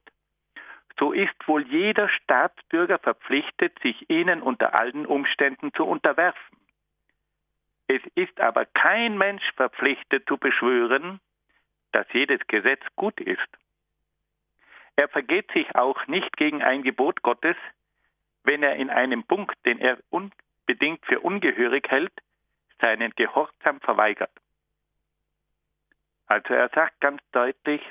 so ist wohl jeder Staatsbürger verpflichtet, sich ihnen unter allen Umständen zu unterwerfen. Es ist aber kein Mensch verpflichtet zu beschwören, dass jedes Gesetz gut ist. Er vergeht sich auch nicht gegen ein Gebot Gottes, wenn er in einem Punkt, den er unbedingt für ungehörig hält, seinen Gehorsam verweigert. Also er sagt ganz deutlich,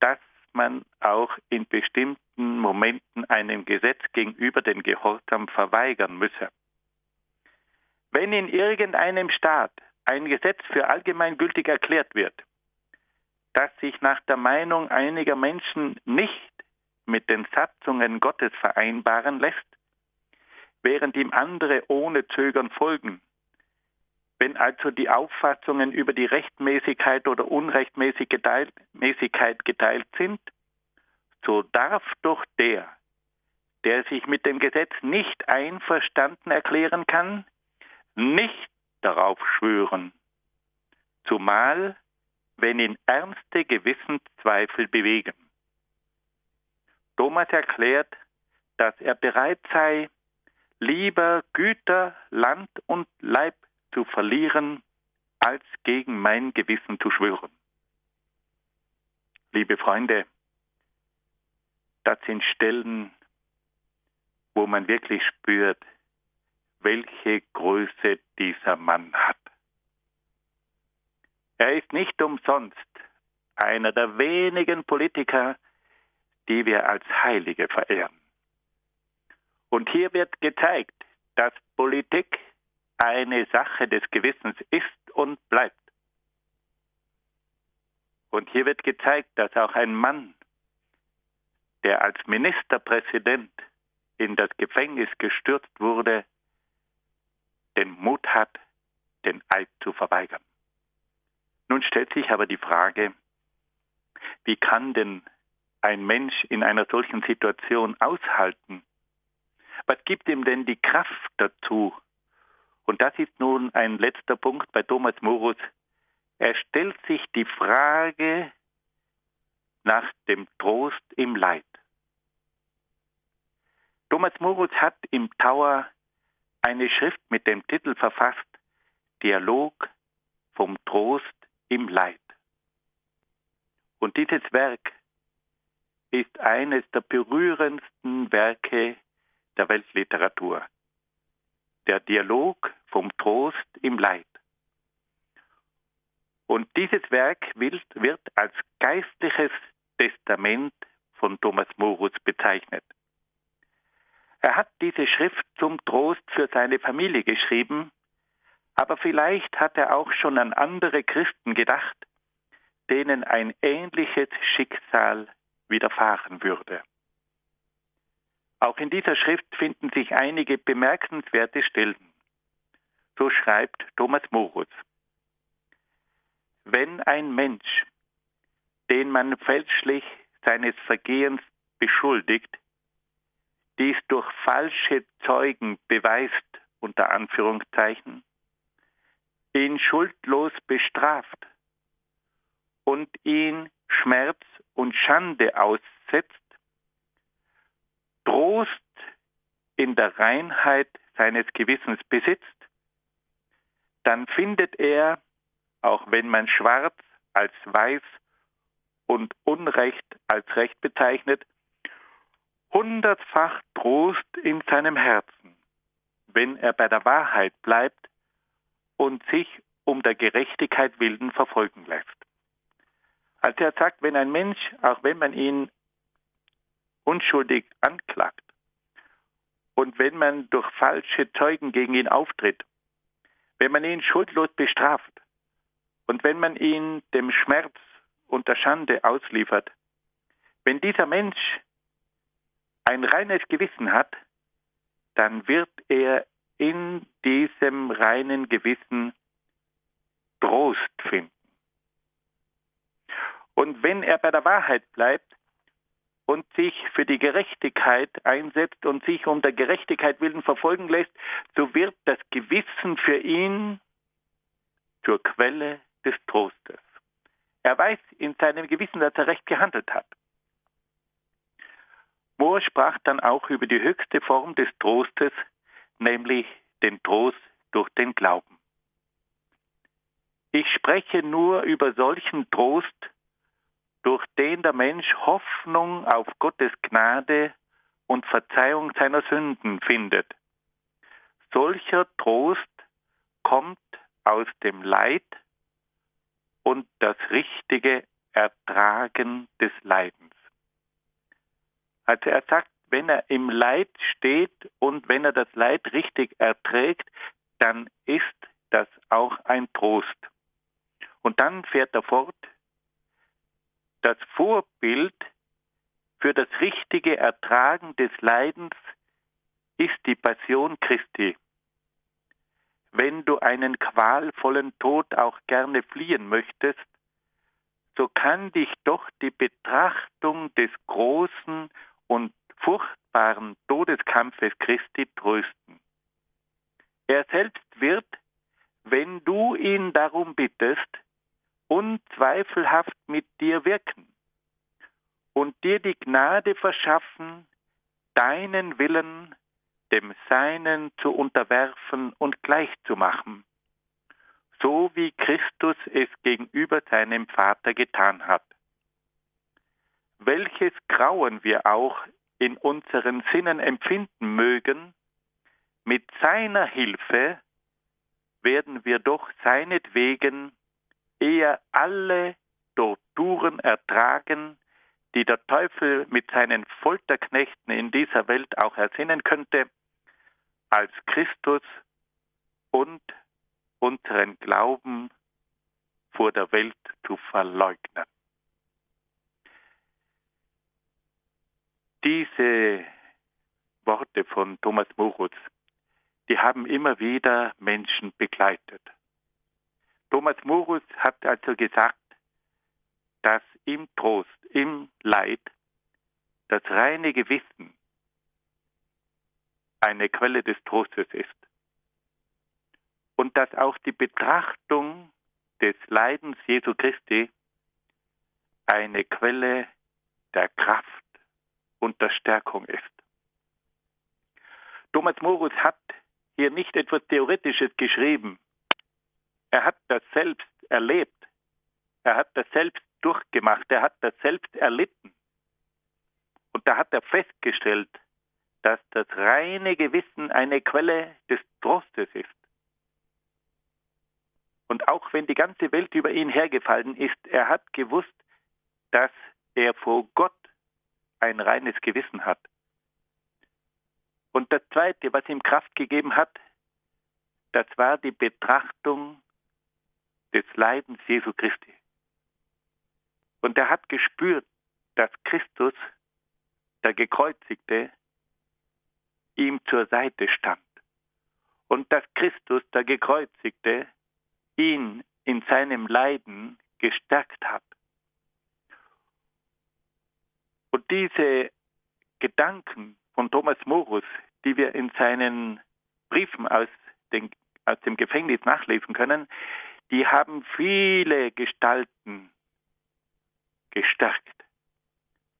dass man auch in bestimmten Momenten einem Gesetz gegenüber den Gehorsam verweigern müsse. Wenn in irgendeinem Staat ein Gesetz für allgemeingültig erklärt wird, das sich nach der Meinung einiger Menschen nicht mit den Satzungen Gottes vereinbaren lässt, während ihm andere ohne Zögern folgen, wenn also die Auffassungen über die Rechtmäßigkeit oder Unrechtmäßigkeit geteilt sind, so darf doch der, der sich mit dem Gesetz nicht einverstanden erklären kann, nicht darauf schwören, zumal wenn ihn ernste Gewissenszweifel bewegen. Thomas erklärt, dass er bereit sei, lieber Güter, Land und Leib zu verlieren, als gegen mein Gewissen zu schwören. Liebe Freunde, das sind Stellen, wo man wirklich spürt, welche Größe dieser Mann hat. Er ist nicht umsonst einer der wenigen Politiker, die wir als Heilige verehren. Und hier wird gezeigt, dass Politik eine Sache des Gewissens ist und bleibt. Und hier wird gezeigt, dass auch ein Mann, der als Ministerpräsident in das Gefängnis gestürzt wurde, den Mut hat, den Eid zu verweigern. Nun stellt sich aber die Frage, wie kann denn ein Mensch in einer solchen Situation aushalten? Was gibt ihm denn die Kraft dazu, und das ist nun ein letzter Punkt bei Thomas Morus. Er stellt sich die Frage nach dem Trost im Leid. Thomas Morus hat im Tower eine Schrift mit dem Titel verfasst Dialog vom Trost im Leid. Und dieses Werk ist eines der berührendsten Werke der Weltliteratur. Der Dialog vom Trost im Leid. Und dieses Werk wird, als geistliches Testament von Thomas Morus bezeichnet. Er hat diese Schrift zum Trost für seine Familie geschrieben, aber vielleicht hat er auch schon an andere Christen gedacht, denen ein ähnliches Schicksal widerfahren würde. Auch in dieser Schrift finden sich einige bemerkenswerte Stellen. So schreibt Thomas Morus. Wenn ein Mensch, den man fälschlich seines Vergehens beschuldigt, dies durch falsche Zeugen beweist, unter Anführungszeichen, ihn schuldlos bestraft und ihn Schmerz und Schande aussetzt, Trost in der Reinheit seines Gewissens besitzt, dann findet er, auch wenn man schwarz als weiß und Unrecht als Recht bezeichnet, hundertfach Trost in seinem Herzen, wenn er bei der Wahrheit bleibt und sich um der Gerechtigkeit willen verfolgen lässt. Also er sagt, wenn ein Mensch, auch wenn man ihn unschuldig anklagt und wenn man durch falsche Zeugen gegen ihn auftritt, wenn man ihn schuldlos bestraft und wenn man ihn dem Schmerz und der Schande ausliefert, wenn dieser Mensch ein reines Gewissen hat, dann wird er in diesem reinen Gewissen Trost finden. Und wenn er bei der Wahrheit bleibt und sich für die Gerechtigkeit einsetzt und sich um der Gerechtigkeit willen verfolgen lässt, so wird das Gewissen für ihn zur Quelle des Trostes. Er weiß in seinem Gewissen, dass er recht gehandelt hat. Mohr sprach dann auch über die höchste Form des Trostes, nämlich den Trost durch den Glauben. Ich spreche nur über solchen Trost, durch den der Mensch Hoffnung auf Gottes Gnade und Verzeihung seiner Sünden findet. Solcher Trost kommt aus dem Leid und das richtige Ertragen des Leidens. Also er sagt, wenn er im Leid steht und wenn er das Leid richtig erträgt, dann ist das auch ein Trost. Und dann fährt er fort, das Vorbild für das richtige Ertragen des Leidens ist die Passion Christi. Wenn du einen qualvollen Tod auch gerne fliehen möchtest, so kann dich doch die Betrachtung des großen und furchtbaren Todeskampfes Christi trösten. Er selbst wird, wenn du ihn darum bittest, unzweifelhaft mit dir wirken und dir die Gnade verschaffen, deinen Willen dem Seinen zu unterwerfen und gleichzumachen, so wie Christus es gegenüber seinem Vater getan hat. Welches Grauen wir auch in unseren Sinnen empfinden mögen, mit seiner Hilfe werden wir doch seinetwegen eher alle Torturen ertragen, die der Teufel mit seinen Folterknechten in dieser Welt auch ersinnen könnte, als Christus und unseren Glauben vor der Welt zu verleugnen. Diese Worte von Thomas Moritz, die haben immer wieder Menschen begleitet. Thomas Moritz hat also gesagt, dass im Trost, im Leid das reine Gewissen eine Quelle des Trostes ist. Und dass auch die Betrachtung des Leidens Jesu Christi eine Quelle der Kraft und der Stärkung ist. Thomas Morus hat hier nicht etwas Theoretisches geschrieben. Er hat das selbst erlebt. Er hat das selbst durchgemacht. Er hat das selbst erlitten. Und da hat er festgestellt, dass das reine Gewissen eine Quelle des Trostes ist. Und auch wenn die ganze Welt über ihn hergefallen ist, er hat gewusst, dass er vor Gott ein reines Gewissen hat. Und das Zweite, was ihm Kraft gegeben hat, das war die Betrachtung des Leidens Jesu Christi. Und er hat gespürt, dass Christus, der Gekreuzigte, ihm zur Seite stand. Und dass Christus, der Gekreuzigte, ihn in seinem Leiden gestärkt hat. Und diese Gedanken von Thomas Morus, die wir in seinen Briefen aus, den, aus dem Gefängnis nachlesen können, die haben viele Gestalten gestärkt.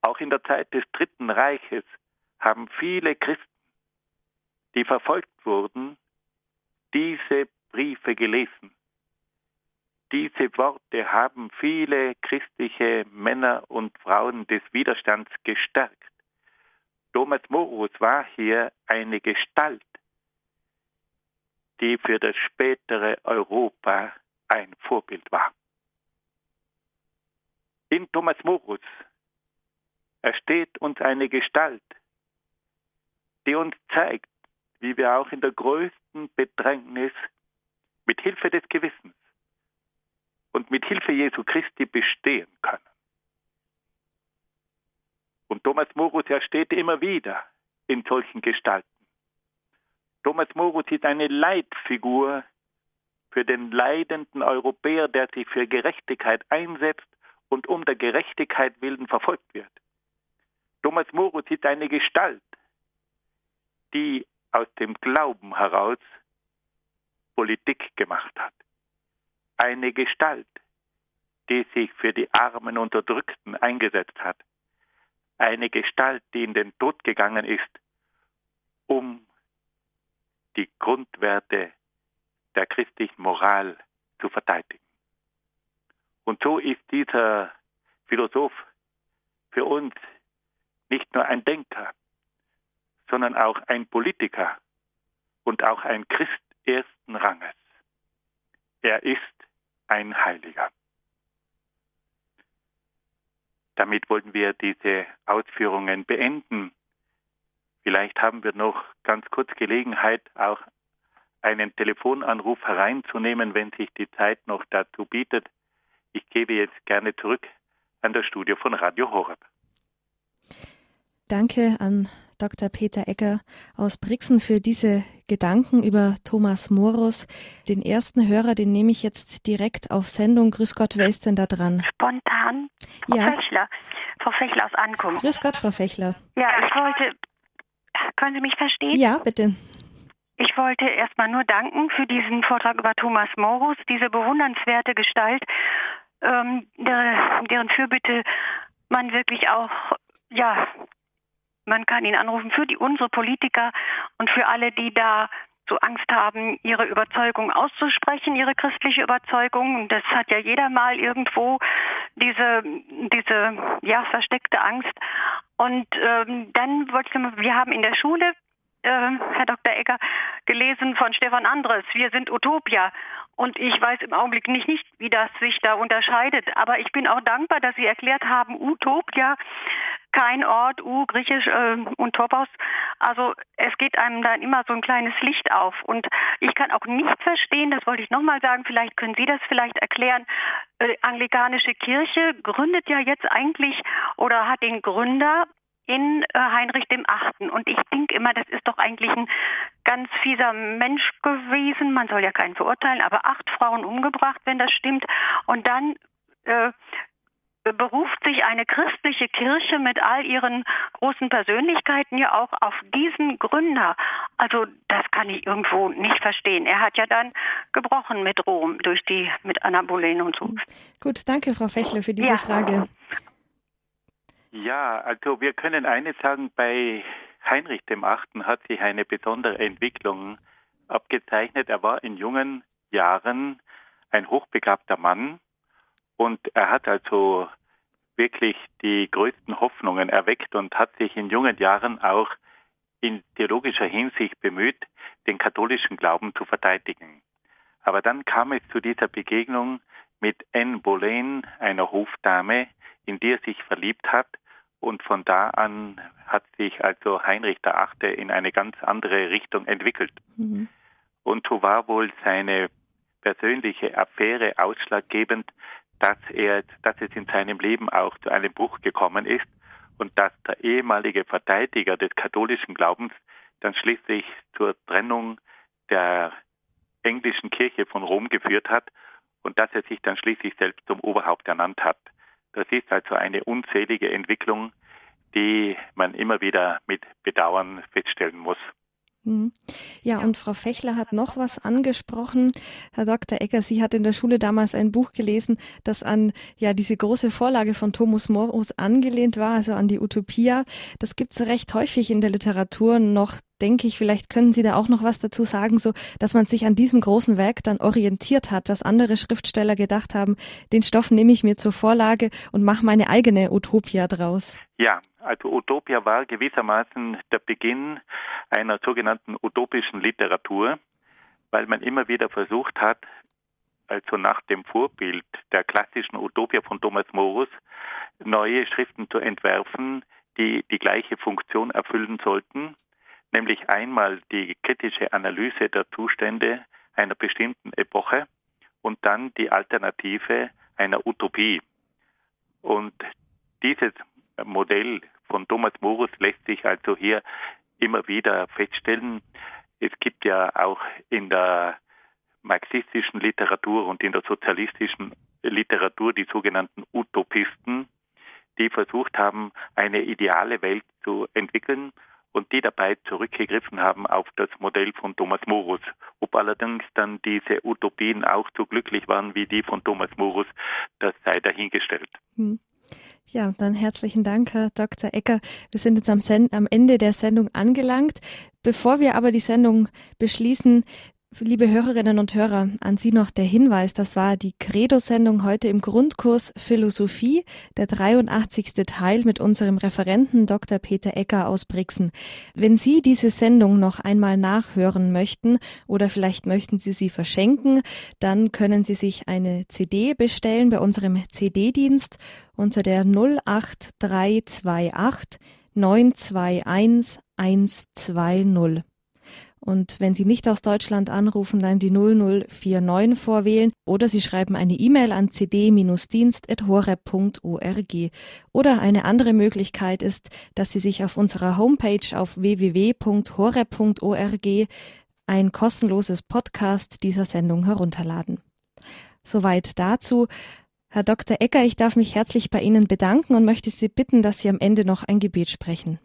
Auch in der Zeit des Dritten Reiches haben viele Christen, die verfolgt wurden, diese Briefe gelesen. Diese Worte haben viele christliche Männer und Frauen des Widerstands gestärkt. Thomas Morus war hier eine Gestalt, die für das spätere Europa ein Vorbild war. In Thomas Morus ersteht uns eine Gestalt, die uns zeigt, wie wir auch in der größten Bedrängnis mit Hilfe des Gewissens und mit Hilfe Jesu Christi bestehen können. Und Thomas Morus ersteht immer wieder in solchen Gestalten. Thomas Morus ist eine Leitfigur für den leidenden Europäer, der sich für Gerechtigkeit einsetzt und um der Gerechtigkeit willen verfolgt wird. Thomas Morus ist eine Gestalt, die aus dem Glauben heraus Politik gemacht hat. Eine Gestalt, die sich für die armen Unterdrückten eingesetzt hat. Eine Gestalt, die in den Tod gegangen ist, um die Grundwerte der christlichen Moral zu verteidigen. Und so ist dieser Philosoph für uns nicht nur ein Denker, sondern auch ein Politiker und auch ein Christ ersten Ranges. Er ist ein Heiliger. Damit wollen wir diese Ausführungen beenden. Vielleicht haben wir noch ganz kurz Gelegenheit, auch einen Telefonanruf hereinzunehmen, wenn sich die Zeit noch dazu bietet. Ich gebe jetzt gerne zurück an das Studio von Radio Horeb. Danke an Dr. Peter Egger aus Brixen für diese Gedanken über Thomas Morus. Den ersten Hörer, den nehme ich jetzt direkt auf Sendung. Grüß Gott, wer ist denn da dran? Spontan. Frau ja. Fechler. Frau Fechler aus Ankunft. Grüß Gott, Frau Fechler. Ja, ich wollte. Können Sie mich verstehen? Ja, bitte. Ich wollte erstmal nur danken für diesen Vortrag über Thomas Morus, diese bewundernswerte Gestalt, ähm, der, deren Fürbitte man wirklich auch, ja, man kann ihn anrufen für die unsere Politiker und für alle, die da so Angst haben, ihre Überzeugung auszusprechen, ihre christliche Überzeugung. Und das hat ja jeder mal irgendwo diese, diese ja, versteckte Angst. Und ähm, dann wollte ich wir haben in der Schule äh, Herr Dr. Egger, gelesen von Stefan Andres. Wir sind Utopia. Und ich weiß im Augenblick nicht, nicht, wie das sich da unterscheidet. Aber ich bin auch dankbar, dass Sie erklärt haben, Utopia, kein Ort, U, griechisch äh, und Topos. Also es geht einem dann immer so ein kleines Licht auf. Und ich kann auch nicht verstehen, das wollte ich nochmal sagen, vielleicht können Sie das vielleicht erklären, äh, anglikanische Kirche gründet ja jetzt eigentlich oder hat den Gründer in äh, Heinrich dem Achten. Und ich denke immer, das ist doch eigentlich ein ganz fieser Mensch gewesen. Man soll ja keinen verurteilen, aber acht Frauen umgebracht, wenn das stimmt. Und dann äh, beruft sich eine christliche Kirche mit all ihren großen Persönlichkeiten ja auch auf diesen Gründer. Also das kann ich irgendwo nicht verstehen. Er hat ja dann gebrochen mit Rom durch die mit Anna Boleyn und so. Gut, danke Frau Fechle für diese ja. Frage. Ja, also wir können eines sagen, bei Heinrich dem Achten hat sich eine besondere Entwicklung abgezeichnet. Er war in jungen Jahren ein hochbegabter Mann und er hat also wirklich die größten Hoffnungen erweckt und hat sich in jungen Jahren auch in theologischer Hinsicht bemüht, den katholischen Glauben zu verteidigen. Aber dann kam es zu dieser Begegnung mit Anne Boleyn, einer Hofdame, in die er sich verliebt hat. Und von da an hat sich also Heinrich VIII. in eine ganz andere Richtung entwickelt. Mhm. Und so war wohl seine persönliche Affäre ausschlaggebend, dass er, dass es in seinem Leben auch zu einem Bruch gekommen ist und dass der ehemalige Verteidiger des katholischen Glaubens dann schließlich zur Trennung der englischen Kirche von Rom geführt hat und dass er sich dann schließlich selbst zum Oberhaupt ernannt hat. Das ist also eine unzählige Entwicklung, die man immer wieder mit Bedauern feststellen muss. Mhm. Ja, und Frau Fechler hat noch was angesprochen. Herr Dr. Ecker, Sie hat in der Schule damals ein Buch gelesen, das an ja diese große Vorlage von Thomas Morus angelehnt war, also an die Utopia. Das gibt es recht häufig in der Literatur noch, denke ich. Vielleicht können Sie da auch noch was dazu sagen, so dass man sich an diesem großen Werk dann orientiert hat, dass andere Schriftsteller gedacht haben, den Stoff nehme ich mir zur Vorlage und mache meine eigene Utopia draus. Ja, also Utopia war gewissermaßen der Beginn einer sogenannten utopischen Literatur, weil man immer wieder versucht hat, also nach dem Vorbild der klassischen Utopia von Thomas Morus, neue Schriften zu entwerfen, die die gleiche Funktion erfüllen sollten, nämlich einmal die kritische Analyse der Zustände einer bestimmten Epoche und dann die Alternative einer Utopie. Und dieses Modell von Thomas Morus lässt sich also hier immer wieder feststellen. Es gibt ja auch in der marxistischen Literatur und in der sozialistischen Literatur die sogenannten Utopisten, die versucht haben, eine ideale Welt zu entwickeln und die dabei zurückgegriffen haben auf das Modell von Thomas Morus. Ob allerdings dann diese Utopien auch so glücklich waren wie die von Thomas Morus, das sei dahingestellt. Hm. Ja, dann herzlichen Dank, Herr Dr. Ecker. Wir sind jetzt am, am Ende der Sendung angelangt. Bevor wir aber die Sendung beschließen, Liebe Hörerinnen und Hörer, an Sie noch der Hinweis, das war die Credo-Sendung heute im Grundkurs Philosophie, der 83. Teil mit unserem Referenten Dr. Peter Ecker aus Brixen. Wenn Sie diese Sendung noch einmal nachhören möchten oder vielleicht möchten Sie sie verschenken, dann können Sie sich eine CD bestellen bei unserem CD-Dienst unter der 08328 921 120. Und wenn Sie nicht aus Deutschland anrufen, dann die 0049 vorwählen oder Sie schreiben eine E-Mail an cd-dienst.horeb.org. Oder eine andere Möglichkeit ist, dass Sie sich auf unserer Homepage auf www.horeb.org ein kostenloses Podcast dieser Sendung herunterladen. Soweit dazu. Herr Dr. Ecker, ich darf mich herzlich bei Ihnen bedanken und möchte Sie bitten, dass Sie am Ende noch ein Gebet sprechen.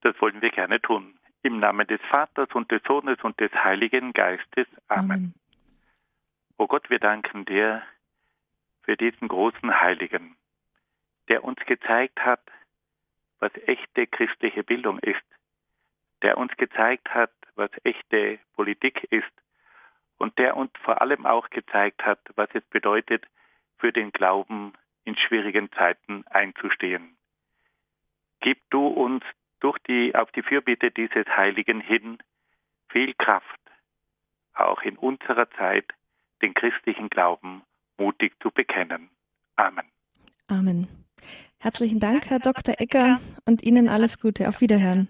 Das wollen wir gerne tun. Im Namen des Vaters und des Sohnes und des Heiligen Geistes. Amen. Amen. O Gott, wir danken dir für diesen großen Heiligen, der uns gezeigt hat, was echte christliche Bildung ist, der uns gezeigt hat, was echte Politik ist und der uns vor allem auch gezeigt hat, was es bedeutet, für den Glauben in schwierigen Zeiten einzustehen. Gib du uns durch die, auf die Fürbitte dieses Heiligen hin viel Kraft, auch in unserer Zeit den christlichen Glauben mutig zu bekennen. Amen. Amen. Herzlichen Dank, Herr Dr. Ecker, und Ihnen alles Gute. Auf Wiederhören.